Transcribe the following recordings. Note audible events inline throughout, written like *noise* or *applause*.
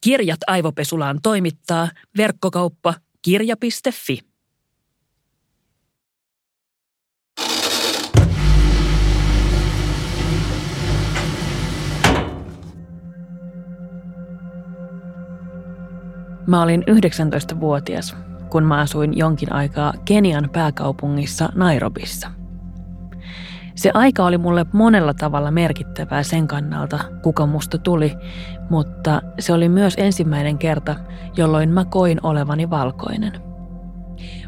Kirjat aivopesulaan toimittaa verkkokauppa kirja.fi. Mä olin 19-vuotias, kun mä asuin jonkin aikaa Kenian pääkaupungissa Nairobissa. Se aika oli mulle monella tavalla merkittävää sen kannalta, kuka musta tuli, mutta se oli myös ensimmäinen kerta, jolloin mä koin olevani valkoinen.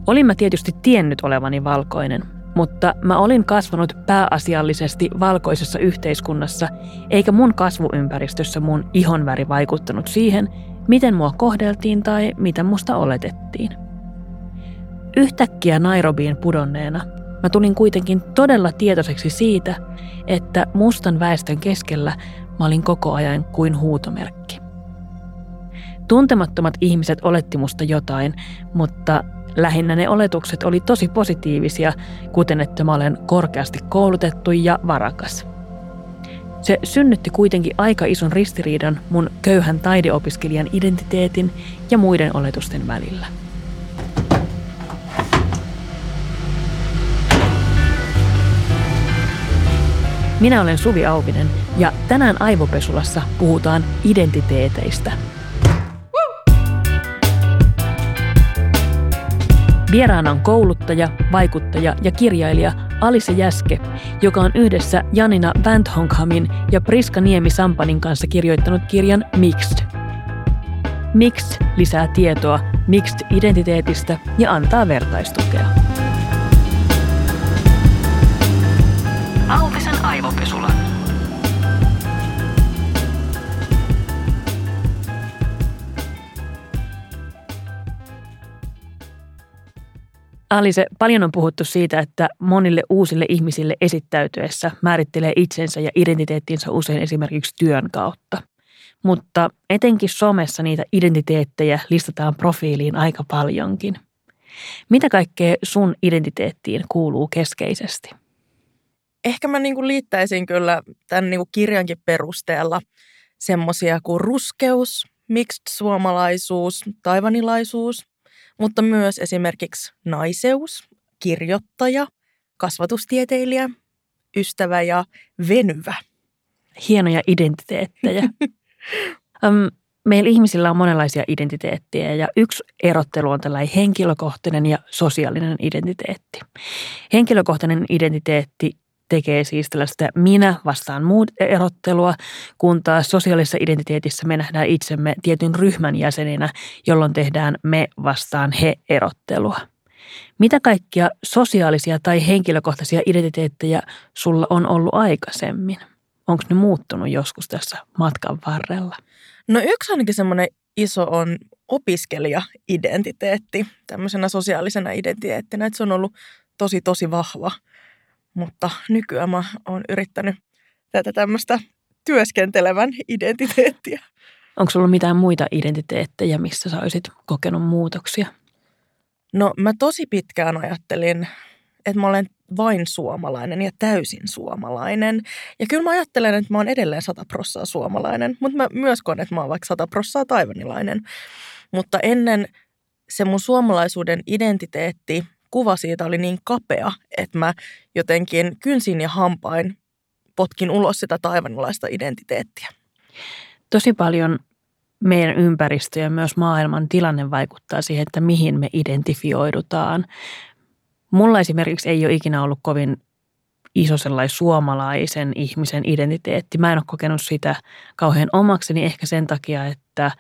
Olin mä tietysti tiennyt olevani valkoinen, mutta mä olin kasvanut pääasiallisesti valkoisessa yhteiskunnassa, eikä mun kasvuympäristössä mun ihonväri vaikuttanut siihen, miten mua kohdeltiin tai mitä musta oletettiin. Yhtäkkiä Nairobiin pudonneena mä tulin kuitenkin todella tietoiseksi siitä, että mustan väestön keskellä mä olin koko ajan kuin huutomerkki. Tuntemattomat ihmiset oletti musta jotain, mutta lähinnä ne oletukset oli tosi positiivisia, kuten että mä olen korkeasti koulutettu ja varakas – se synnytti kuitenkin aika ison ristiriidan mun köyhän taideopiskelijan identiteetin ja muiden oletusten välillä. Minä olen Suvi Auvinen ja tänään Aivopesulassa puhutaan identiteeteistä. Vieraana on kouluttaja, vaikuttaja ja kirjailija Alise Jäske, joka on yhdessä Janina Bandhonkhamin ja Priska Niemi-Sampanin kanssa kirjoittanut kirjan Mixed. Mixed lisää tietoa Mixed-identiteetistä ja antaa vertaistukea. Alise, paljon on puhuttu siitä, että monille uusille ihmisille esittäytyessä määrittelee itsensä ja identiteettinsä usein esimerkiksi työn kautta. Mutta etenkin somessa niitä identiteettejä listataan profiiliin aika paljonkin. Mitä kaikkea sun identiteettiin kuuluu keskeisesti? Ehkä mä niin liittäisin kyllä tämän niin kirjankin perusteella semmoisia kuin ruskeus, mixed suomalaisuus, taivanilaisuus, mutta myös esimerkiksi naiseus, kirjoittaja, kasvatustieteilijä, ystävä ja venyvä. Hienoja identiteettejä. *laughs* meillä ihmisillä on monenlaisia identiteettejä ja yksi erottelu on tällainen henkilökohtainen ja sosiaalinen identiteetti. Henkilökohtainen identiteetti tekee siis tällaista minä vastaan muut erottelua, kun taas sosiaalisessa identiteetissä me nähdään itsemme tietyn ryhmän jäseninä, jolloin tehdään me vastaan he erottelua. Mitä kaikkia sosiaalisia tai henkilökohtaisia identiteettejä sulla on ollut aikaisemmin? Onko ne muuttunut joskus tässä matkan varrella? No yksi ainakin semmoinen iso on opiskelija-identiteetti, tämmöisenä sosiaalisena identiteettinä, että se on ollut tosi tosi vahva – mutta nykyään mä oon yrittänyt tätä tämmöistä työskentelevän identiteettiä. Onko sulla mitään muita identiteettejä, missä sä olisit kokenut muutoksia? No mä tosi pitkään ajattelin, että mä olen vain suomalainen ja täysin suomalainen. Ja kyllä mä ajattelen, että mä oon edelleen sata prossaa suomalainen, mutta mä myös koen, että mä oon vaikka sata prossaa taivanilainen. Mutta ennen se mun suomalaisuuden identiteetti kuva siitä oli niin kapea, että mä jotenkin kynsin ja hampain potkin ulos sitä taivanilaista identiteettiä. Tosi paljon meidän ympäristö ja myös maailman tilanne vaikuttaa siihen, että mihin me identifioidutaan. Mulla esimerkiksi ei ole ikinä ollut kovin iso sellainen suomalaisen ihmisen identiteetti. Mä en ole kokenut sitä kauhean omakseni ehkä sen takia, että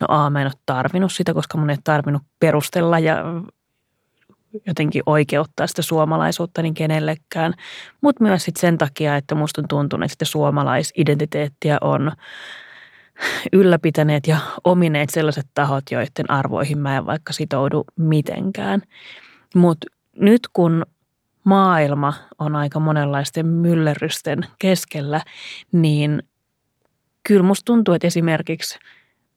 no A, mä en ole tarvinnut sitä, koska mun ei tarvinnut perustella ja jotenkin oikeuttaa sitä suomalaisuutta niin kenellekään, mutta myös sit sen takia, että musta on tuntunut, että sitä suomalaisidentiteettiä on ylläpitäneet ja omineet sellaiset tahot, joiden arvoihin mä en vaikka sitoudu mitenkään. Mutta nyt kun maailma on aika monenlaisten myllerrysten keskellä, niin kyllä musta tuntuu, että esimerkiksi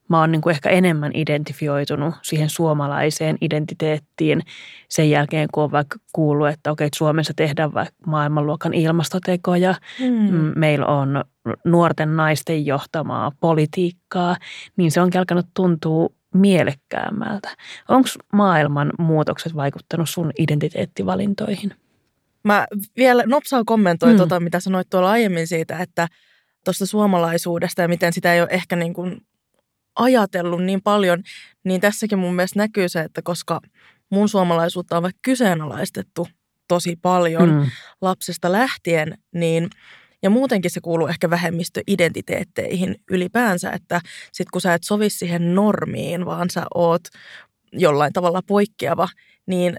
mä oon niin kuin ehkä enemmän identifioitunut siihen suomalaiseen identiteettiin sen jälkeen, kun on vaikka kuullut, että okei, että Suomessa tehdään vaikka maailmanluokan ilmastotekoja, mm. meillä on nuorten naisten johtamaa politiikkaa, niin se onkin alkanut tuntua mielekkäämmältä. Onko maailman muutokset vaikuttanut sun identiteettivalintoihin? Mä vielä nopsaan kommentoin mm. tota, mitä sanoit tuolla aiemmin siitä, että tuosta suomalaisuudesta ja miten sitä ei ole ehkä niin kuin ajatellut niin paljon, niin tässäkin mun mielestä näkyy se, että koska mun suomalaisuutta on vaikka kyseenalaistettu tosi paljon mm. lapsesta lähtien, niin ja muutenkin se kuuluu ehkä vähemmistöidentiteetteihin ylipäänsä, että sit kun sä et sovi siihen normiin, vaan sä oot jollain tavalla poikkeava, niin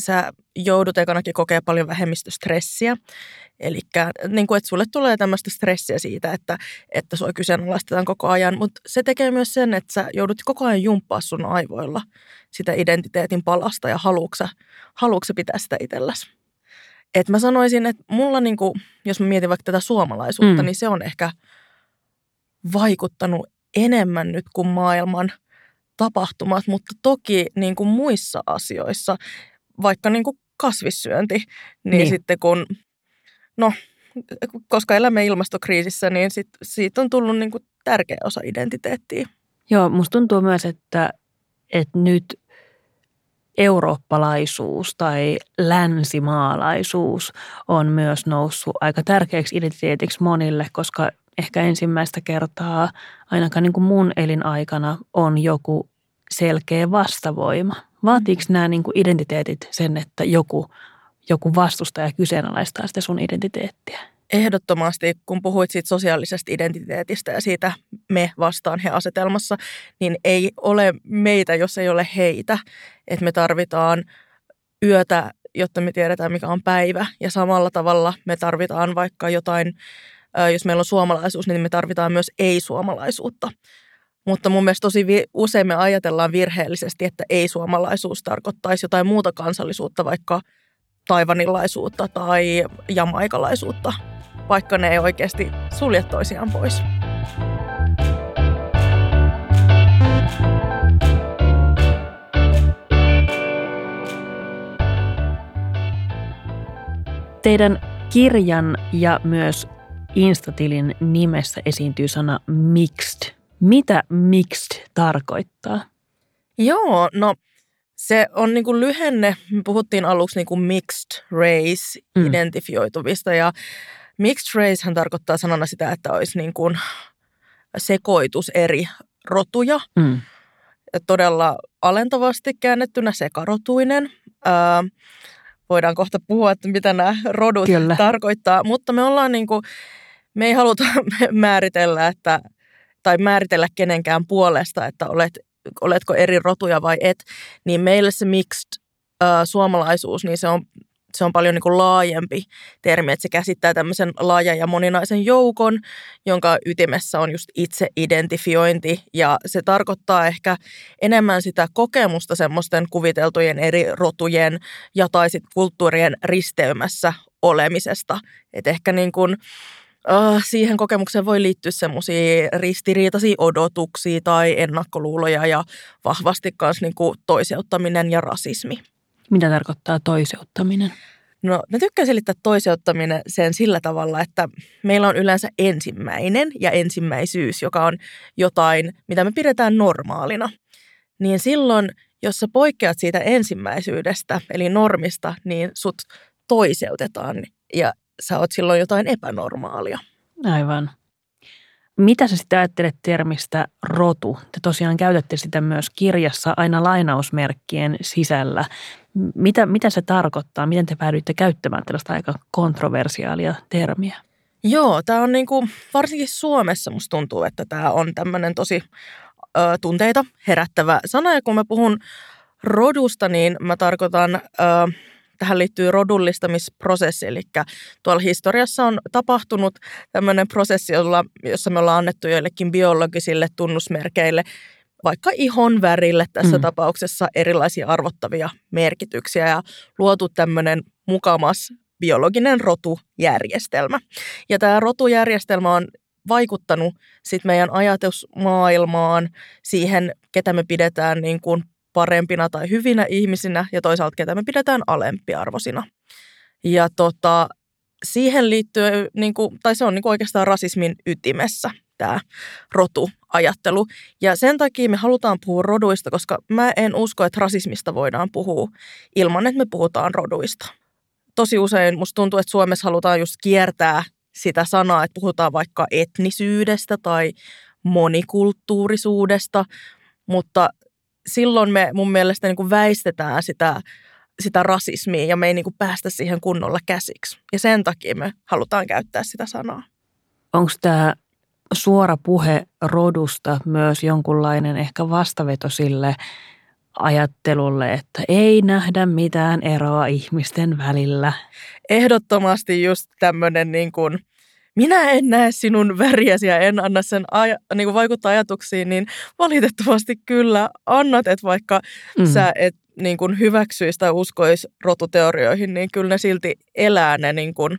sä joudut ekanakin kokea paljon vähemmistöstressiä. Eli niin kuin, että sulle tulee tämmöistä stressiä siitä, että, että sua kyseenalaistetaan koko ajan, mutta se tekee myös sen, että sä joudut koko ajan jumppaa sun aivoilla sitä identiteetin palasta ja haluuksa, haluuksa pitää sitä itselläsi. Et mä sanoisin, että mulla, niin kuin, jos mä mietin vaikka tätä suomalaisuutta, mm. niin se on ehkä vaikuttanut enemmän nyt kuin maailman tapahtumat, mutta toki niin kuin muissa asioissa vaikka niin kuin kasvissyönti, niin, niin sitten kun, no, koska elämme ilmastokriisissä, niin sit, siitä on tullut niin kuin tärkeä osa identiteettiä. Joo, musta tuntuu myös, että, että nyt eurooppalaisuus tai länsimaalaisuus on myös noussut aika tärkeäksi identiteetiksi monille, koska ehkä ensimmäistä kertaa ainakaan niin kuin mun elinaikana on joku selkeä vastavoima – Vaatiiko nämä niin kuin identiteetit sen, että joku, joku vastustaja kyseenalaistaa sitä sun identiteettiä? Ehdottomasti, kun puhuit siitä sosiaalisesta identiteetistä ja siitä me vastaan he asetelmassa, niin ei ole meitä, jos ei ole heitä. Että me tarvitaan yötä, jotta me tiedetään, mikä on päivä. Ja samalla tavalla me tarvitaan vaikka jotain, jos meillä on suomalaisuus, niin me tarvitaan myös ei-suomalaisuutta. Mutta mun mielestä tosi usein me ajatellaan virheellisesti, että ei-suomalaisuus tarkoittaisi jotain muuta kansallisuutta, vaikka taivanilaisuutta tai jamaikalaisuutta, vaikka ne ei oikeasti sulje toisiaan pois. Teidän kirjan ja myös Instatilin nimessä esiintyy sana mixed mitä mixed tarkoittaa? Joo, no se on niin kuin lyhenne, me puhuttiin aluksi niin kuin mixed race mm. identifioituvista ja mixed race hän tarkoittaa sanana sitä, että olisi niin kuin sekoitus eri rotuja. Mm. Todella alentavasti käännettynä sekarotuinen. Öö, voidaan kohta puhua, että mitä nämä rodut Kyllä. tarkoittaa, mutta me ollaan niin kuin, me ei haluta *laughs* määritellä, että tai määritellä kenenkään puolesta, että olet, oletko eri rotuja vai et, niin meille se mixed äh, suomalaisuus, niin se on, se on paljon niin kuin laajempi termi, että se käsittää tämmöisen laajan ja moninaisen joukon, jonka ytimessä on just itse-identifiointi ja se tarkoittaa ehkä enemmän sitä kokemusta semmoisten kuviteltujen eri rotujen ja tai sitten kulttuurien risteymässä olemisesta. Että ehkä niin kuin, Uh, siihen kokemukseen voi liittyä semmoisia ristiriitaisia odotuksia tai ennakkoluuloja ja vahvasti myös niinku toiseuttaminen ja rasismi. Mitä tarkoittaa toiseuttaminen? No, mä tykkään selittää toiseuttaminen sen sillä tavalla, että meillä on yleensä ensimmäinen ja ensimmäisyys, joka on jotain, mitä me pidetään normaalina. Niin silloin, jos sä poikkeat siitä ensimmäisyydestä, eli normista, niin sut toiseutetaan ja sä oot silloin jotain epänormaalia. Aivan. Mitä sä sitten ajattelet termistä rotu? Te tosiaan käytätte sitä myös kirjassa aina lainausmerkkien sisällä. Mitä, mitä se tarkoittaa? Miten te päädyitte käyttämään tällaista aika kontroversiaalia termiä? Joo, tämä on niinku, varsinkin Suomessa musta tuntuu, että tämä on tämmöinen tosi ö, tunteita herättävä sana. Ja kun mä puhun rodusta, niin mä tarkoitan... Ö, tähän liittyy rodullistamisprosessi, eli tuolla historiassa on tapahtunut tämmöinen prosessi, jolla, jossa me ollaan annettu joillekin biologisille tunnusmerkeille vaikka ihon värille tässä mm. tapauksessa erilaisia arvottavia merkityksiä ja luotu tämmöinen mukamas biologinen rotujärjestelmä. Ja tämä rotujärjestelmä on vaikuttanut sit meidän ajatusmaailmaan, siihen, ketä me pidetään niin kuin parempina tai hyvinä ihmisinä ja toisaalta ketä me pidetään alempiarvoisina. Ja tota, siihen liittyy, niin kuin, tai se on niin kuin oikeastaan rasismin ytimessä tämä rotuajattelu. Ja sen takia me halutaan puhua roduista, koska mä en usko, että rasismista voidaan puhua ilman, että me puhutaan roduista. Tosi usein musta tuntuu, että Suomessa halutaan just kiertää sitä sanaa, että puhutaan vaikka etnisyydestä tai monikulttuurisuudesta, mutta silloin me mun mielestä niin kuin väistetään sitä, sitä rasismia ja me ei niin kuin päästä siihen kunnolla käsiksi. Ja sen takia me halutaan käyttää sitä sanaa. Onko tämä suora puhe rodusta myös jonkunlainen ehkä vastaveto sille ajattelulle, että ei nähdä mitään eroa ihmisten välillä? Ehdottomasti just tämmöinen niin kuin – minä en näe sinun väriäsi ja en anna sen aja, niin kuin vaikuttaa ajatuksiin, niin valitettavasti kyllä annat, että vaikka mm. sä et niin kuin hyväksyisi tai uskoisi rotuteorioihin, niin kyllä ne silti elää ne niin kuin,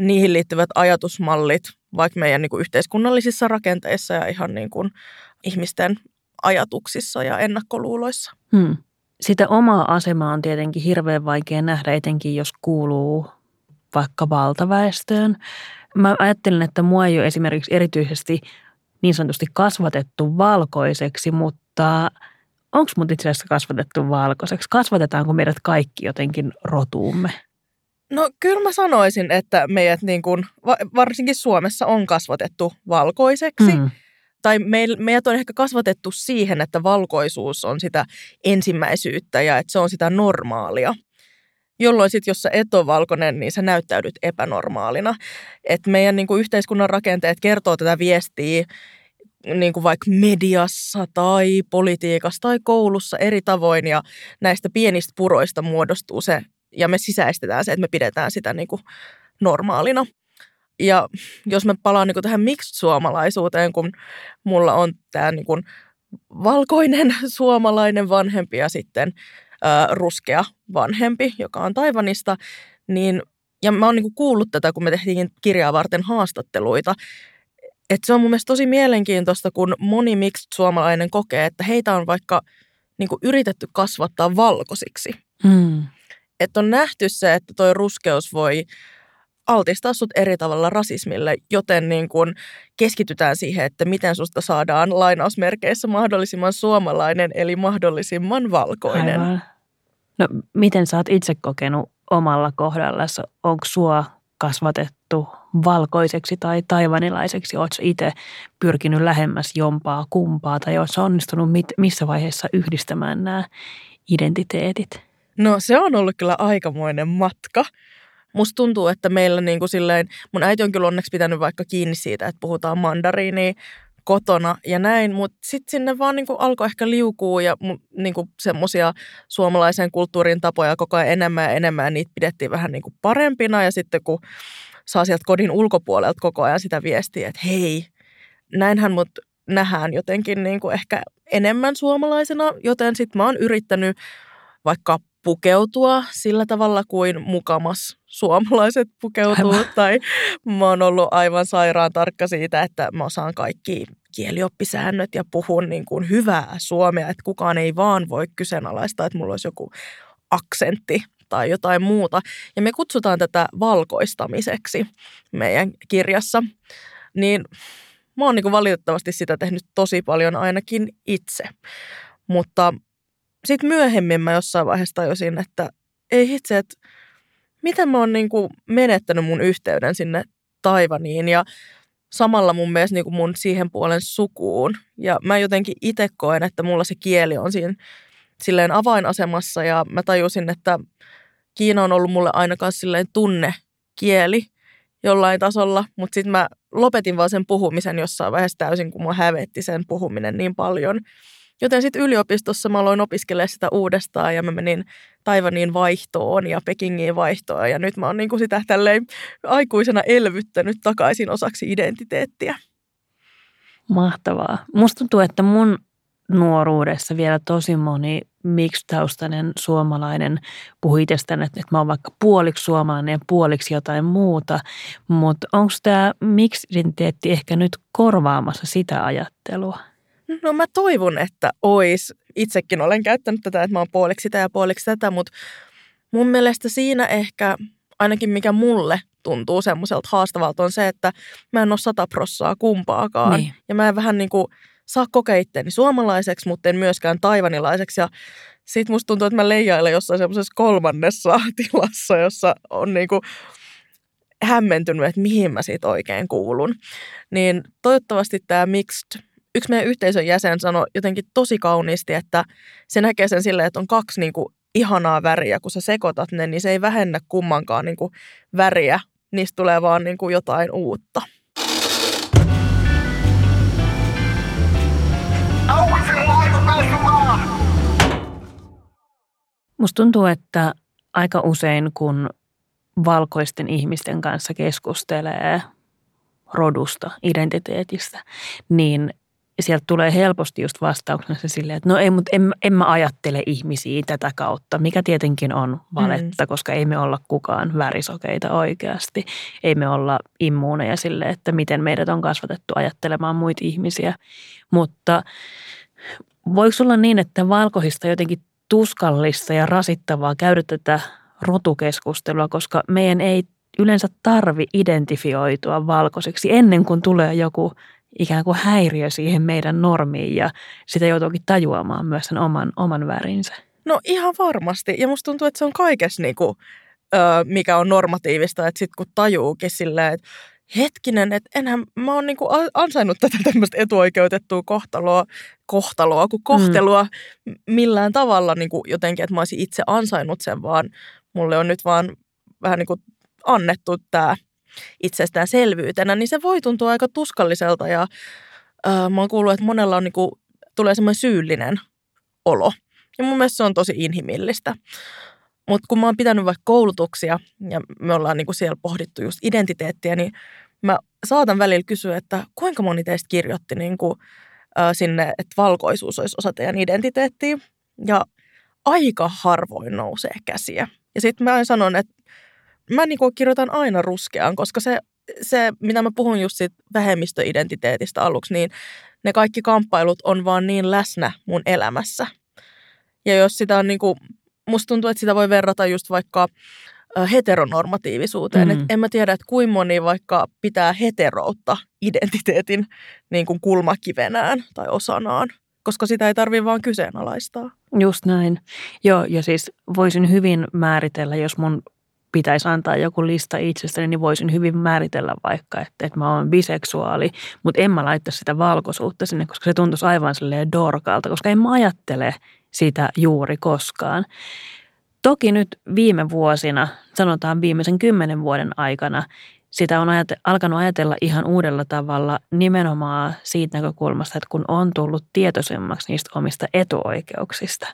niihin liittyvät ajatusmallit, vaikka meidän niin kuin yhteiskunnallisissa rakenteissa ja ihan niin kuin ihmisten ajatuksissa ja ennakkoluuloissa. Hmm. Sitä omaa asemaa on tietenkin hirveän vaikea nähdä, etenkin jos kuuluu vaikka valtaväestöön. Mä ajattelin, että mua ei ole esimerkiksi erityisesti niin sanotusti kasvatettu valkoiseksi, mutta onko mut itse asiassa kasvatettu valkoiseksi? Kasvatetaanko meidät kaikki jotenkin rotuumme? No kyllä mä sanoisin, että meidät niin kuin, varsinkin Suomessa on kasvatettu valkoiseksi. Mm. Tai meidät on ehkä kasvatettu siihen, että valkoisuus on sitä ensimmäisyyttä ja että se on sitä normaalia jolloin sitten, jos sä et ole valkoinen, niin sä näyttäydyt epänormaalina. Et meidän niin kuin yhteiskunnan rakenteet kertoo tätä viestiä niin kuin vaikka mediassa tai politiikassa tai koulussa eri tavoin ja näistä pienistä puroista muodostuu se ja me sisäistetään se, että me pidetään sitä niin kuin normaalina. Ja jos mä palaan niin kuin tähän miksi-suomalaisuuteen, kun mulla on tämä niin kuin valkoinen *laughs* suomalainen vanhempi ja sitten ö, ruskea vanhempi, joka on Taivanista, niin, ja mä oon niinku kuullut tätä, kun me tehtiin kirjaa varten haastatteluita, että se on mun mielestä tosi mielenkiintoista, kun moni miksi suomalainen kokee, että heitä on vaikka niinku yritetty kasvattaa valkoisiksi. Mm. Että on nähty se, että toi ruskeus voi altistaa sut eri tavalla rasismille, joten niin kun keskitytään siihen, että miten susta saadaan lainausmerkeissä mahdollisimman suomalainen, eli mahdollisimman valkoinen. Aivan. No miten sä oot itse kokenut omalla kohdallasi? Onko sua kasvatettu valkoiseksi tai taivanilaiseksi? Oletko itse pyrkinyt lähemmäs jompaa kumpaa tai oletko onnistunut mit, missä vaiheessa yhdistämään nämä identiteetit? No se on ollut kyllä aikamoinen matka. Musta tuntuu, että meillä niin kuin silleen, mun äiti on kyllä onneksi pitänyt vaikka kiinni siitä, että puhutaan mandariiniä kotona ja näin, mutta sitten sinne vaan niin kuin alkoi ehkä liukuu ja niin kuin semmoisia suomalaisen kulttuurin tapoja koko ajan enemmän ja enemmän ja niitä pidettiin vähän niin kuin parempina ja sitten kun saa sieltä kodin ulkopuolelta koko ajan sitä viestiä, että hei, näinhän mut nähdään jotenkin niin kuin ehkä enemmän suomalaisena, joten sitten mä oon yrittänyt vaikka pukeutua sillä tavalla kuin mukamas suomalaiset pukeutuu. Aivan. Tai mä oon ollut aivan sairaan tarkka siitä, että mä osaan kaikki kielioppisäännöt ja puhun niin kuin hyvää suomea, että kukaan ei vaan voi kyseenalaistaa, että mulla olisi joku aksentti tai jotain muuta. Ja me kutsutaan tätä valkoistamiseksi meidän kirjassa. Niin mä oon niin kuin valitettavasti sitä tehnyt tosi paljon ainakin itse. Mutta sitten myöhemmin mä jossain vaiheessa tajusin, että ei itse, että miten mä oon niin kuin menettänyt mun yhteyden sinne Taivaniin ja samalla mun mielestä niin kuin mun siihen puolen sukuun. Ja mä jotenkin itse koen, että mulla se kieli on siinä silleen avainasemassa ja mä tajusin, että Kiina on ollut mulle ainakaan silleen tunnekieli jollain tasolla, mutta sitten mä lopetin vaan sen puhumisen jossain vaiheessa täysin, kun mua hävetti sen puhuminen niin paljon – Joten sitten yliopistossa mä aloin opiskelemaan sitä uudestaan ja mä menin Taivaniin vaihtoon ja Pekingiin vaihtoon ja nyt mä oon niinku sitä tälleen aikuisena elvyttänyt takaisin osaksi identiteettiä. Mahtavaa. Musta tuntuu, että mun nuoruudessa vielä tosi moni miksi-taustainen suomalainen puhui että, että mä oon vaikka puoliksi suomalainen ja puoliksi jotain muuta, mutta onko tämä miksi-identiteetti ehkä nyt korvaamassa sitä ajattelua? No mä toivon, että ois. Itsekin olen käyttänyt tätä, että mä oon puoliksi sitä ja puoliksi tätä, mutta mun mielestä siinä ehkä ainakin mikä mulle tuntuu semmoiselta haastavalta on se, että mä en ole sata prossaa kumpaakaan. Niin. Ja mä en vähän niin kuin saa kokea itteeni suomalaiseksi, mutta en myöskään taivanilaiseksi. Ja sit musta tuntuu, että mä leijailen jossain semmoisessa kolmannessa *laughs* tilassa, jossa on niin kuin hämmentynyt, että mihin mä siitä oikein kuulun. Niin toivottavasti tämä mixed yksi meidän yhteisön jäsen sanoi jotenkin tosi kauniisti, että se näkee sen silleen, että on kaksi niin kuin ihanaa väriä, kun sä sekoitat ne, niin se ei vähennä kummankaan niin kuin väriä. Niistä tulee vaan niin kuin jotain uutta. Musta tuntuu, että aika usein kun valkoisten ihmisten kanssa keskustelee rodusta, identiteetistä, niin sieltä tulee helposti just vastauksena se silleen, että no ei, mutta en, en mä ajattele ihmisiä tätä kautta, mikä tietenkin on valetta, mm. koska ei me olla kukaan värisokeita oikeasti. Ei me olla immuuneja sille, että miten meidät on kasvatettu ajattelemaan muita ihmisiä. Mutta voiko olla niin, että valkoisista jotenkin tuskallista ja rasittavaa käydä tätä rotukeskustelua, koska meidän ei yleensä tarvi identifioitua valkoiseksi ennen kuin tulee joku ikään kuin häiriö siihen meidän normiin ja sitä joutuukin tajuamaan myös sen oman, oman värinsä. No ihan varmasti. Ja musta tuntuu, että se on kaikessa niin kuin, ö, mikä on normatiivista, että sitten kun tajuukin silleen, että hetkinen, että enhän mä oon niinku ansainnut tätä *laughs* tämmöistä etuoikeutettua kohtaloa, kohtaloa kuin kohtelua mm. millään tavalla niinku jotenkin, että mä olisin itse ansainnut sen, vaan mulle on nyt vaan vähän niin kuin annettu tämä itsestäänselvyytenä, niin se voi tuntua aika tuskalliselta ja äh, mä oon kuullut, että monella on niinku, tulee semmoinen syyllinen olo. Ja mun mielestä se on tosi inhimillistä. Mutta kun mä oon pitänyt vaikka koulutuksia ja me ollaan niinku siellä pohdittu just identiteettiä, niin mä saatan välillä kysyä, että kuinka moni teistä kirjoitti niinku, äh, sinne, että valkoisuus olisi osa teidän identiteettiä. Ja aika harvoin nousee käsiä. Ja sitten mä sanon, että mä niinku kirjoitan aina ruskeaan, koska se, se, mitä mä puhun just siitä vähemmistöidentiteetistä aluksi, niin ne kaikki kamppailut on vaan niin läsnä mun elämässä. Ja jos sitä on niinku, musta tuntuu, että sitä voi verrata just vaikka heteronormatiivisuuteen. Mm. Et en mä tiedä, että kuinka moni vaikka pitää heteroutta identiteetin niin kuin kulmakivenään tai osanaan, koska sitä ei tarvitse vaan kyseenalaistaa. Just näin. Joo, ja siis voisin hyvin määritellä, jos mun pitäisi antaa joku lista itsestäni, niin voisin hyvin määritellä vaikka, että, että mä oon biseksuaali, mutta en mä laittaa sitä valkoisuutta sinne, koska se tuntuisi aivan silleen dorkalta, koska en mä ajattele sitä juuri koskaan. Toki nyt viime vuosina, sanotaan viimeisen kymmenen vuoden aikana, sitä on ajate, alkanut ajatella ihan uudella tavalla nimenomaan siitä näkökulmasta, että kun on tullut tietoisemmaksi niistä omista etuoikeuksista.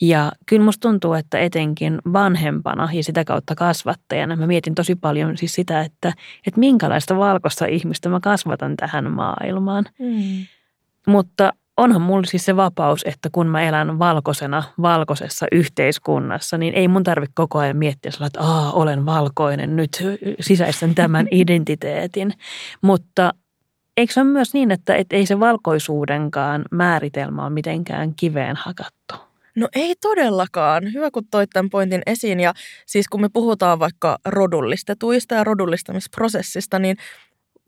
Ja kyllä musta tuntuu, että etenkin vanhempana ja sitä kautta kasvattajana mä mietin tosi paljon siis sitä, että, että minkälaista valkoista ihmistä mä kasvatan tähän maailmaan. Mm. Mutta onhan mulla siis se vapaus, että kun mä elän valkoisena, valkoisessa yhteiskunnassa, niin ei mun tarvitse koko ajan miettiä sillä, että Aa, olen valkoinen, nyt sisäistän tämän *laughs* identiteetin. Mutta eikö se ole myös niin, että et ei se valkoisuudenkaan määritelmä ole mitenkään kiveen hakattu? No ei todellakaan. Hyvä, kun toit tämän pointin esiin. Ja siis kun me puhutaan vaikka rodullistetuista ja rodullistamisprosessista, niin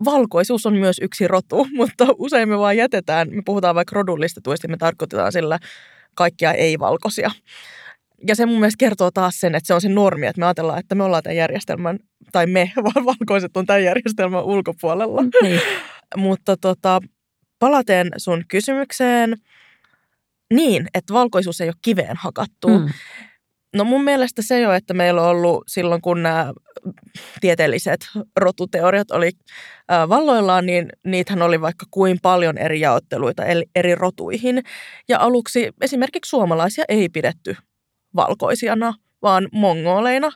valkoisuus on myös yksi rotu, *laughs* mutta usein me vaan jätetään, me puhutaan vaikka rodullistetuista, me tarkoitetaan sillä kaikkia ei-valkoisia. Ja se mun mielestä kertoo taas sen, että se on se normi, että me ajatellaan, että me ollaan tämän järjestelmän, tai me, *laughs* vaan valkoiset on tämän järjestelmän ulkopuolella. Niin. *laughs* mutta tota, palaten sun kysymykseen, niin, että valkoisuus ei ole kiveen hakattu. Mm. No mun mielestä se jo, että meillä on ollut silloin, kun nämä tieteelliset rotuteoriat oli valloillaan, niin niitähän oli vaikka kuin paljon eri jaotteluita eri rotuihin. Ja aluksi esimerkiksi suomalaisia ei pidetty valkoisiana, vaan mongoleina.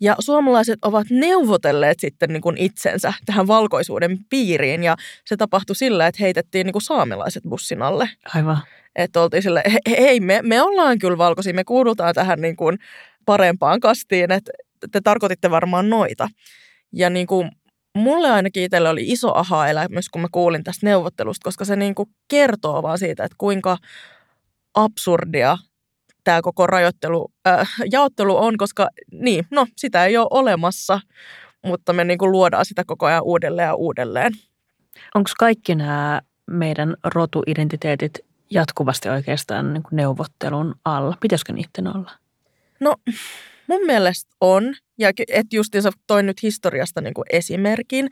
Ja suomalaiset ovat neuvotelleet sitten niin kuin itsensä tähän valkoisuuden piiriin ja se tapahtui sillä, että heitettiin niin kuin saamelaiset bussin alle. Aivan. Että oltiin sille, hei me, me ollaan kyllä valkoisia, me kuulutaan tähän niin kuin parempaan kastiin, että te tarkoititte varmaan noita. Ja niin kuin mulle ainakin itselle oli iso aha-elämys, kun mä kuulin tästä neuvottelusta, koska se niin kuin kertoo vaan siitä, että kuinka absurdia tämä koko rajoittelu, äh, jaottelu on, koska niin, no sitä ei ole olemassa, mutta me niin kuin luodaan sitä koko ajan uudelleen ja uudelleen. Onko kaikki nämä meidän rotuidentiteetit jatkuvasti oikeastaan niin kuin neuvottelun alla? Pitäisikö niiden olla? No mun mielestä on, ja et justiinsa toin nyt historiasta niin kuin esimerkin,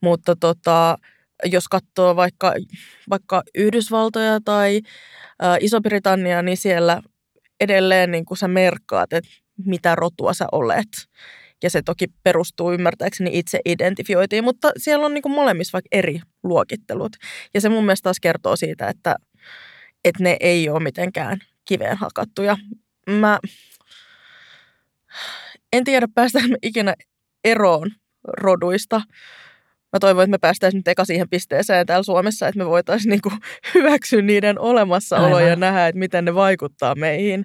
mutta tota, jos katsoo vaikka, vaikka Yhdysvaltoja tai ä, Iso-Britannia, niin siellä edelleen niin kuin sä merkkaat, että mitä rotua sä olet. Ja se toki perustuu ymmärtääkseni itse identifioitiin, mutta siellä on niin kuin molemmissa vaikka eri luokittelut. Ja se mun mielestä taas kertoo siitä, että, että ne ei ole mitenkään kiveen hakattuja. Mä en tiedä, päästään me ikinä eroon roduista. Mä toivon, että me päästäisiin nyt eka siihen pisteeseen täällä Suomessa, että me voitaisiin niinku *laughs* hyväksyä niiden olemassaolo Aivan. ja nähdä, että miten ne vaikuttaa meihin.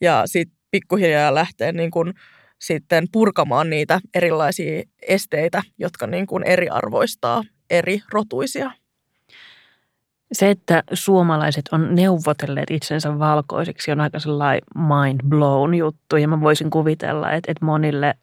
Ja sitten pikkuhiljaa lähteä niinku sitten purkamaan niitä erilaisia esteitä, jotka niinku eriarvoistaa eri rotuisia. Se, että suomalaiset on neuvotelleet itsensä valkoisiksi on aika sellainen mind blown juttu ja mä voisin kuvitella, että, että monille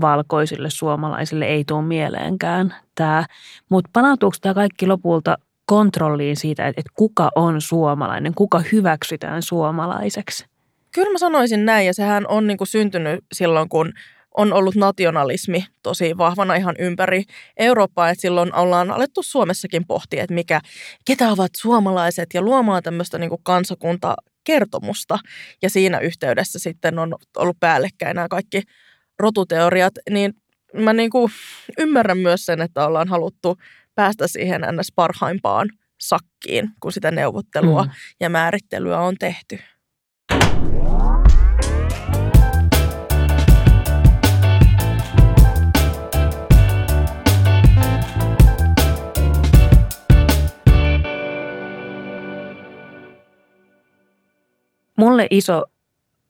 valkoisille suomalaisille ei tule mieleenkään tämä. Mutta palautuuko tämä kaikki lopulta kontrolliin siitä, että, että kuka on suomalainen, kuka hyväksytään suomalaiseksi? Kyllä mä sanoisin näin ja sehän on niin kuin syntynyt silloin, kun on ollut nationalismi tosi vahvana ihan ympäri Eurooppaa, että silloin ollaan alettu Suomessakin pohtia, että mikä, ketä ovat suomalaiset ja luomaan tämmöistä niin kansakunta kertomusta. Ja siinä yhteydessä sitten on ollut päällekkäin nämä kaikki rotuteoriat, niin mä niin kuin ymmärrän myös sen, että ollaan haluttu päästä siihen ns. parhaimpaan sakkiin, kun sitä neuvottelua mm. ja määrittelyä on tehty. Mulle iso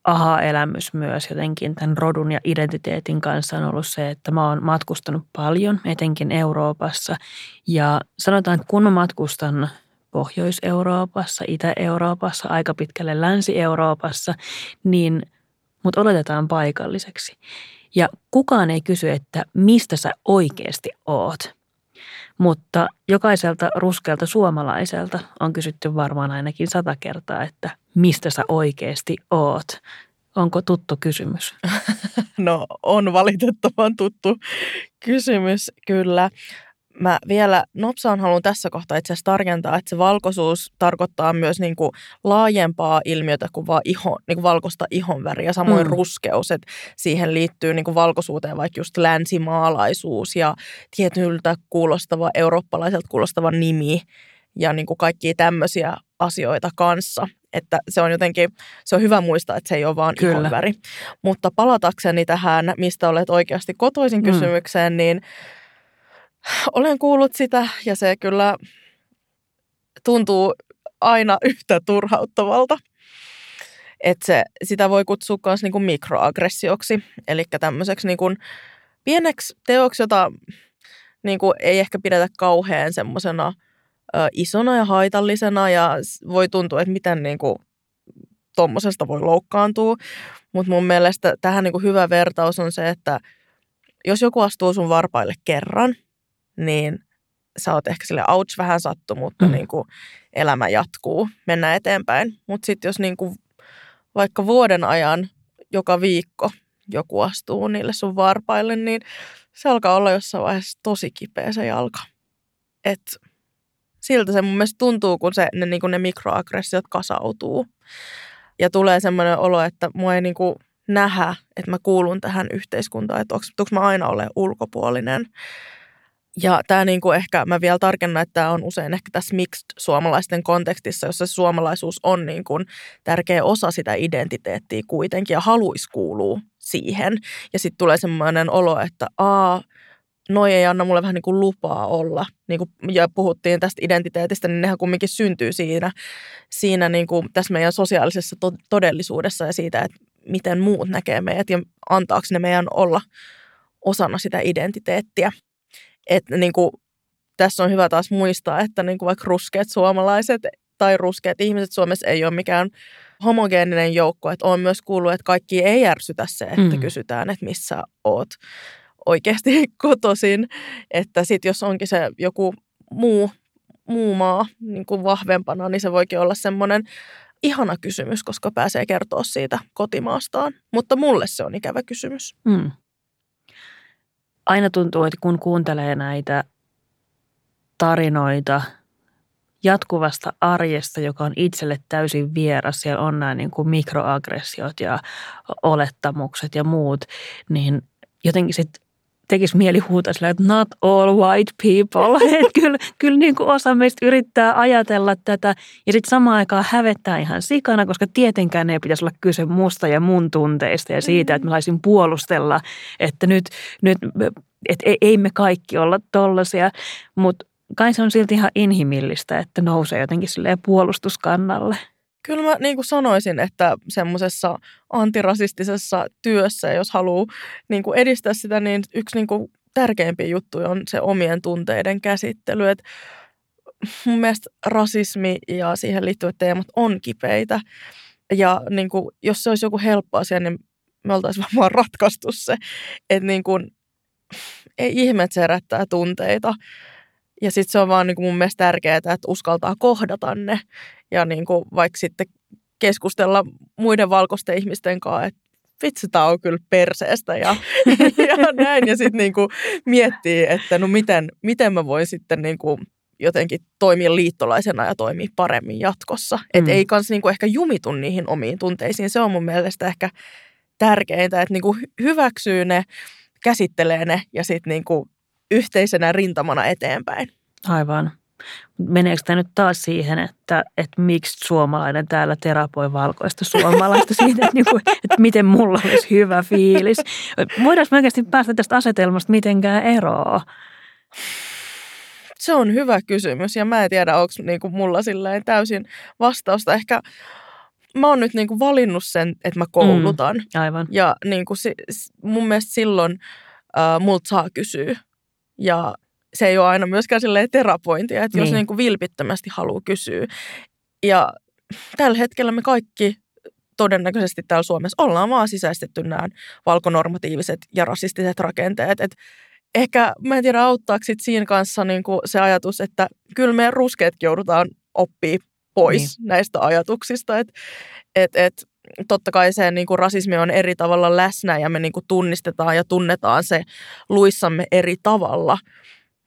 aha-elämys myös jotenkin tämän rodun ja identiteetin kanssa on ollut se, että mä oon matkustanut paljon, etenkin Euroopassa. Ja sanotaan, että kun mä matkustan Pohjois-Euroopassa, Itä-Euroopassa, aika pitkälle Länsi-Euroopassa, niin mut oletetaan paikalliseksi. Ja kukaan ei kysy, että mistä sä oikeasti oot. Mutta jokaiselta ruskealta suomalaiselta on kysytty varmaan ainakin sata kertaa, että mistä sä oikeasti oot. Onko tuttu kysymys? *laughs* No on valitettavan tuttu kysymys, kyllä. Mä vielä nopsaan haluan tässä kohtaa itse asiassa tarkentaa, että se valkoisuus tarkoittaa myös niin kuin laajempaa ilmiötä kuin vaan iho, niin kuin valkoista ihonväriä, samoin mm. ruskeus, että siihen liittyy niin kuin valkoisuuteen vaikka just länsimaalaisuus ja tietyltä kuulostava, eurooppalaiselta kuulostava nimi ja niin kuin kaikkia tämmöisiä asioita kanssa. Että se on jotenkin, se on hyvä muistaa, että se ei ole vaan Kyllä. ihonväri. Mutta palatakseni tähän, mistä olet oikeasti kotoisin mm. kysymykseen, niin olen kuullut sitä ja se kyllä tuntuu aina *laughs* yhtä turhauttavalta. Että se, sitä voi kutsua myös niinku mikroaggressioksi, eli tämmöiseksi niinku pieneksi teoksi, jota niinku ei ehkä pidetä kauhean semmoisena isona ja haitallisena ja voi tuntua, että miten niinku tuommoisesta voi loukkaantua. Mutta mun mielestä tähän niinku hyvä vertaus on se, että jos joku astuu sun varpaille kerran – niin sä oot ehkä sille ouch vähän sattu, mutta mm. niin kuin elämä jatkuu, mennään eteenpäin. Mutta sitten jos niin kuin vaikka vuoden ajan joka viikko joku astuu niille sun varpaille, niin se alkaa olla jossain vaiheessa tosi kipeä se jalka. Et siltä se mun mielestä tuntuu, kun se, ne, niin kuin ne mikroaggressiot kasautuu. Ja tulee semmoinen olo, että mua ei niin kuin nähdä, että mä kuulun tähän yhteiskuntaan, että onko mä aina ole ulkopuolinen. Ja tämä kuin ehkä, mä vielä tarkennan, että tämä on usein ehkä tässä mixed suomalaisten kontekstissa, jossa suomalaisuus on niin kuin tärkeä osa sitä identiteettiä kuitenkin ja haluaisi kuulua siihen. Ja sitten tulee semmoinen olo, että aa, noi ei anna mulle vähän niin kuin lupaa olla. Niin kuin, ja puhuttiin tästä identiteetistä, niin nehän kumminkin syntyy siinä, siinä niin kuin tässä meidän sosiaalisessa to- todellisuudessa ja siitä, että miten muut näkee meidät ja antaako ne meidän olla osana sitä identiteettiä. Että niin kuin, tässä on hyvä taas muistaa, että niin kuin vaikka ruskeat suomalaiset tai ruskeat ihmiset Suomessa ei ole mikään homogeeninen joukko. Että on myös kuullut, että kaikki ei ärsytä se, että mm. kysytään, että missä oot oikeasti *laughs* kotoisin. Että sitten jos onkin se joku muu, muu maa niin kuin vahvempana, niin se voikin olla semmoinen ihana kysymys, koska pääsee kertoa siitä kotimaastaan. Mutta mulle se on ikävä kysymys. Mm. Aina tuntuu, että kun kuuntelee näitä tarinoita jatkuvasta arjesta, joka on itselle täysin vieras, siellä on nämä niin kuin mikroaggressiot ja olettamukset ja muut, niin jotenkin sitten tekisi mieli huutaa sillä, että not all white people. *laughs* että kyllä, kyllä niin kuin osa meistä yrittää ajatella tätä ja sitten samaan aikaan hävettää ihan sikana, koska tietenkään ei pitäisi olla kyse musta ja mun tunteista ja siitä, että mä saisin puolustella, että nyt, nyt että ei me kaikki olla tollaisia, mutta kai se on silti ihan inhimillistä, että nousee jotenkin silleen puolustuskannalle. Kyllä mä niin kuin sanoisin, että semmoisessa antirasistisessa työssä, jos haluaa niin kuin edistää sitä, niin yksi niin kuin tärkeimpiä juttuja on se omien tunteiden käsittely. Et mun mielestä rasismi ja siihen liittyvät teemat on kipeitä. Ja niin kuin, jos se olisi joku helppo asia, niin me oltaisiin *laughs* varmaan ratkaistu se. Että niin kuin, ei ihme, että se herättää tunteita. Ja sitten se on vaan niin kuin mun mielestä tärkeää, että uskaltaa kohdata ne ja niin kuin vaikka sitten keskustella muiden valkoisten ihmisten kanssa, että vitsi, tämä on kyllä perseestä ja, *laughs* ja näin. Ja sitten niin miettii, että no miten, miten mä voin sitten niin kuin jotenkin toimia liittolaisena ja toimia paremmin jatkossa. Mm. Että ei kans niin kuin ehkä jumitu niihin omiin tunteisiin. Se on mun mielestä ehkä tärkeintä, että niin kuin hyväksyy ne, käsittelee ne ja sitten niin yhteisenä rintamana eteenpäin. Aivan. Meneekö tämä nyt taas siihen, että, että miksi suomalainen täällä terapoi valkoista suomalaista *laughs* siitä, että, niin kuin, että miten mulla olisi hyvä fiilis? Voidaanko me oikeasti päästä tästä asetelmasta mitenkään eroon? Se on hyvä kysymys ja mä en tiedä, onko niin kuin mulla silleen täysin vastausta. Ehkä mä oon nyt niin kuin valinnut sen, että mä koulutan. Mm, aivan. Ja niin kuin, mun mielestä silloin äh, multa saa kysyä. Ja se ei ole aina myöskään terapointia, että niin. jos niin kuin vilpittömästi haluaa kysyä. Ja tällä hetkellä me kaikki todennäköisesti täällä Suomessa ollaan vaan sisäistetty nämä valkonormatiiviset ja rasistiset rakenteet. Et ehkä mä en tiedä auttaako sit siinä kanssa niin kuin se ajatus, että kyllä me ruskeatkin joudutaan oppii pois niin. näistä ajatuksista. Että et, et, totta kai se niin kuin rasismi on eri tavalla läsnä ja me niin kuin tunnistetaan ja tunnetaan se luissamme eri tavalla.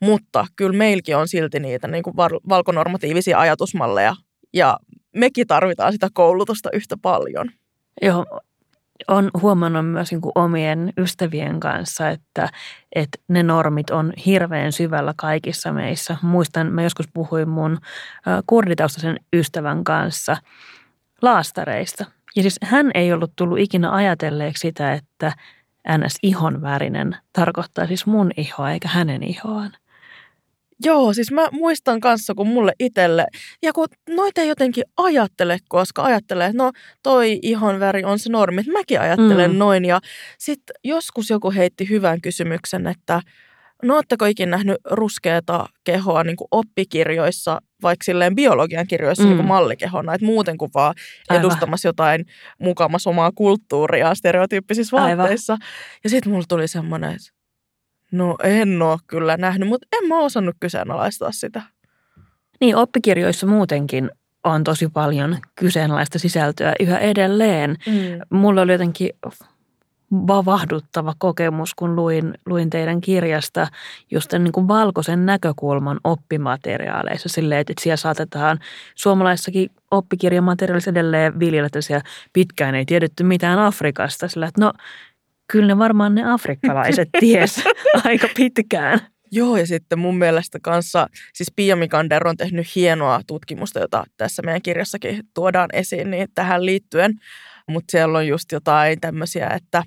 Mutta kyllä meilläkin on silti niitä niin kuin valkonormatiivisia ajatusmalleja ja mekin tarvitaan sitä koulutusta yhtä paljon. Joo, on huomannut myös niin kuin omien ystävien kanssa, että, että ne normit on hirveän syvällä kaikissa meissä. Muistan, mä joskus puhuin mun kurditaustaisen ystävän kanssa laastareista. Ja siis hän ei ollut tullut ikinä ajatelleeksi sitä, että ns. ihon värinen tarkoittaa siis mun ihoa eikä hänen ihoaan. Joo, siis mä muistan kanssa, kun mulle itselle, ja kun noita ei jotenkin ajattele, koska ajattelee, että no toi ihon väri on se normi, että mäkin ajattelen mm. noin. Ja sitten joskus joku heitti hyvän kysymyksen, että no ootteko ikinä nähnyt ruskeata kehoa niin kuin oppikirjoissa, vaikka silleen biologian kirjoissa niin mm. niin kuin mallikehona, että muuten kuin vaan Aivan. edustamassa jotain mukamassa omaa kulttuuria stereotyyppisissä vaatteissa. Aivan. Ja sitten mulla tuli semmoinen, että No en ole kyllä nähnyt, mutta en mä osannut kyseenalaistaa sitä. Niin, oppikirjoissa muutenkin on tosi paljon kyseenalaista sisältöä yhä edelleen. Mm. Mulla oli jotenkin vavahduttava kokemus, kun luin, luin teidän kirjasta just niin kuin valkoisen näkökulman oppimateriaaleissa silleen, että siellä saatetaan suomalaissakin oppikirjamateriaalissa edelleen viljellä pitkään ei tiedetty mitään Afrikasta, sillä että no kyllä ne varmaan ne afrikkalaiset *laughs* ties aika pitkään. Joo, ja sitten mun mielestä kanssa, siis Pia Mikander on tehnyt hienoa tutkimusta, jota tässä meidän kirjassakin tuodaan esiin niin tähän liittyen. Mutta siellä on just jotain tämmöisiä, että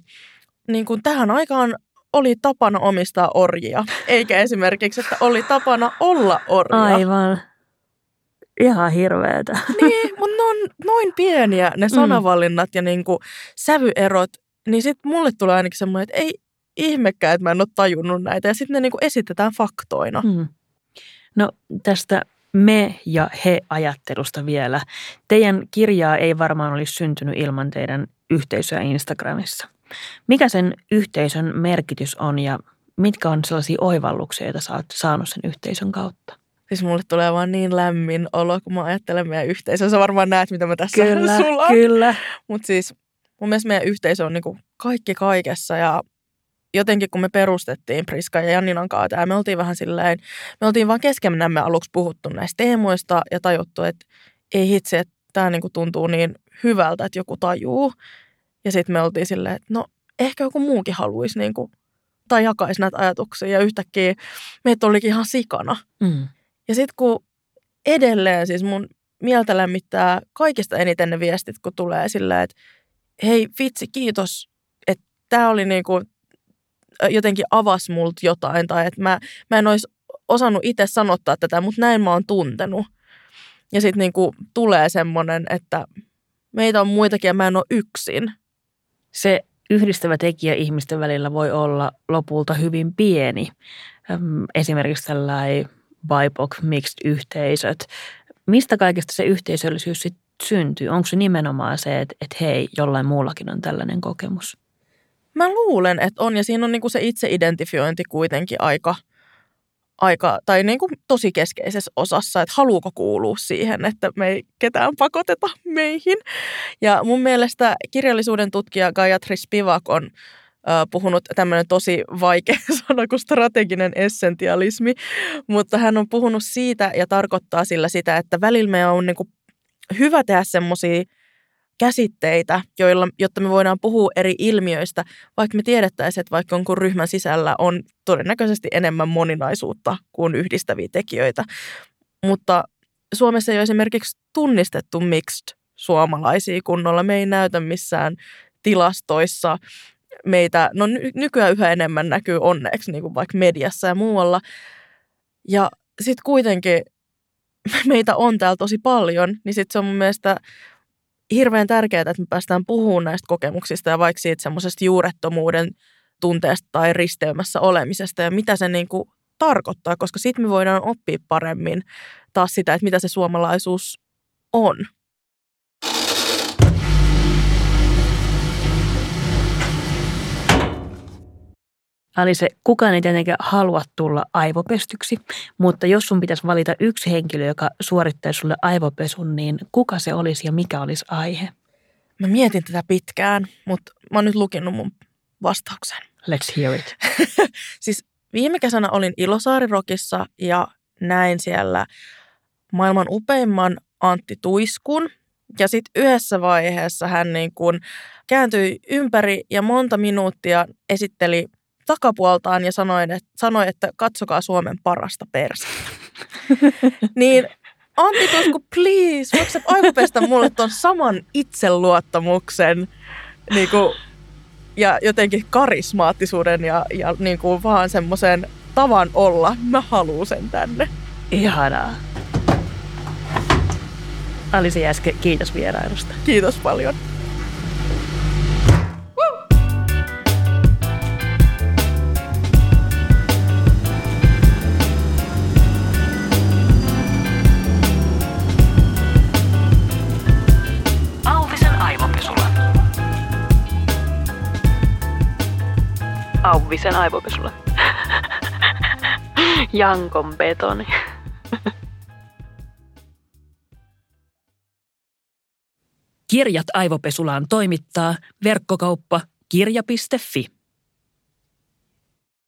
niin kuin tähän aikaan oli tapana omistaa orjia, eikä esimerkiksi, että oli tapana olla orja. Aivan. Ihan hirveetä. Niin, mutta ne on noin pieniä ne sanavalinnat mm. ja niin kuin sävyerot, niin sitten mulle tulee ainakin semmoinen, että ei ihmekään, että mä en ole tajunnut näitä. Ja sitten ne niin kuin esitetään faktoina. Mm. No tästä me ja he ajattelusta vielä. Teidän kirjaa ei varmaan olisi syntynyt ilman teidän yhteisöä Instagramissa. Mikä sen yhteisön merkitys on ja mitkä on sellaisia oivalluksia, joita sä oot saanut sen yhteisön kautta? Siis mulle tulee vaan niin lämmin olo, kun mä ajattelen meidän yhteisöä. Sä varmaan näet, mitä mä tässä kyllä, *laughs* sulla Kyllä, Mutta siis mun mielestä meidän yhteisö on niinku kaikki kaikessa ja jotenkin kun me perustettiin Priska ja Janninan kanssa tämä, me oltiin vähän silleen, me oltiin vaan keskenämme aluksi puhuttu näistä teemoista ja tajuttu, että ei hitsi, että tämä niinku tuntuu niin hyvältä, että joku tajuu. Ja sitten me oltiin silleen, että no ehkä joku muukin haluaisi niinku, tai jakaisi näitä ajatuksia ja yhtäkkiä meitä olikin ihan sikana. Mm. Ja sitten kun edelleen siis mun mieltä lämmittää kaikista eniten ne viestit, kun tulee silleen, että hei vitsi, kiitos, että tämä oli niinku, jotenkin avas multa jotain tai että mä, mä en olisi osannut itse sanottaa tätä, mutta näin mä oon tuntenut. Ja sitten niinku tulee semmoinen, että meitä on muitakin ja mä en ole yksin. Se yhdistävä tekijä ihmisten välillä voi olla lopulta hyvin pieni. Esimerkiksi tällainen BIPOC, mixed yhteisöt. Mistä kaikesta se yhteisöllisyys sit syntyy? Onko se nimenomaan se, että, että hei, jollain muullakin on tällainen kokemus? Mä luulen, että on, ja siinä on niinku se itseidentifiointi kuitenkin aika, aika tai niinku tosi keskeisessä osassa, että haluuko kuulua siihen, että me ei ketään pakoteta meihin. Ja mun mielestä kirjallisuuden tutkija Gayatri Spivak on puhunut tämmöinen tosi vaikea *laughs* sana kuin strateginen essentialismi, mutta hän on puhunut siitä ja tarkoittaa sillä sitä, että välillä meidän on niin hyvä tehdä semmoisia käsitteitä, joilla, jotta me voidaan puhua eri ilmiöistä, vaikka me tiedettäisiin, että vaikka jonkun ryhmän sisällä on todennäköisesti enemmän moninaisuutta kuin yhdistäviä tekijöitä. Mutta Suomessa ei ole esimerkiksi tunnistettu mixed suomalaisia kunnolla. Me ei näytä missään tilastoissa meitä, no nykyään yhä enemmän näkyy onneksi niin kuin vaikka mediassa ja muualla. Ja sitten kuitenkin *laughs* meitä on täällä tosi paljon, niin sitten se on mun mielestä hirveän tärkeää, että me päästään puhumaan näistä kokemuksista ja vaikka siitä semmoisesta juurettomuuden tunteesta tai risteymässä olemisesta ja mitä se niin kuin tarkoittaa, koska sitten me voidaan oppia paremmin taas sitä, että mitä se suomalaisuus on. Se kukaan ei tietenkään halua tulla aivopestyksi, mutta jos sun pitäisi valita yksi henkilö, joka suorittaisi sulle aivopesun, niin kuka se olisi ja mikä olisi aihe? Mä mietin tätä pitkään, mutta mä oon nyt lukinut mun vastauksen. Let's hear it. *laughs* siis viime kesänä olin Ilosaarirokissa ja näin siellä maailman upeimman Antti Tuiskun. Ja sitten yhdessä vaiheessa hän niin kun kääntyi ympäri ja monta minuuttia esitteli takapuoltaan ja sanoin, että, sanoi, että katsokaa Suomen parasta persettä. *laughs* niin Antti Tusku, please, voiko aivopestä mulle ton saman itseluottamuksen niin kuin, ja jotenkin karismaattisuuden ja, ja niin kuin vaan semmoisen tavan olla. Mä haluan sen tänne. Ihanaa. Alisi Jäske, kiitos vierailusta. Kiitos paljon. Auvisen aivopesulla. *laughs* Jankon betoni. Kirjat aivopesulaan toimittaa verkkokauppa kirja.fi.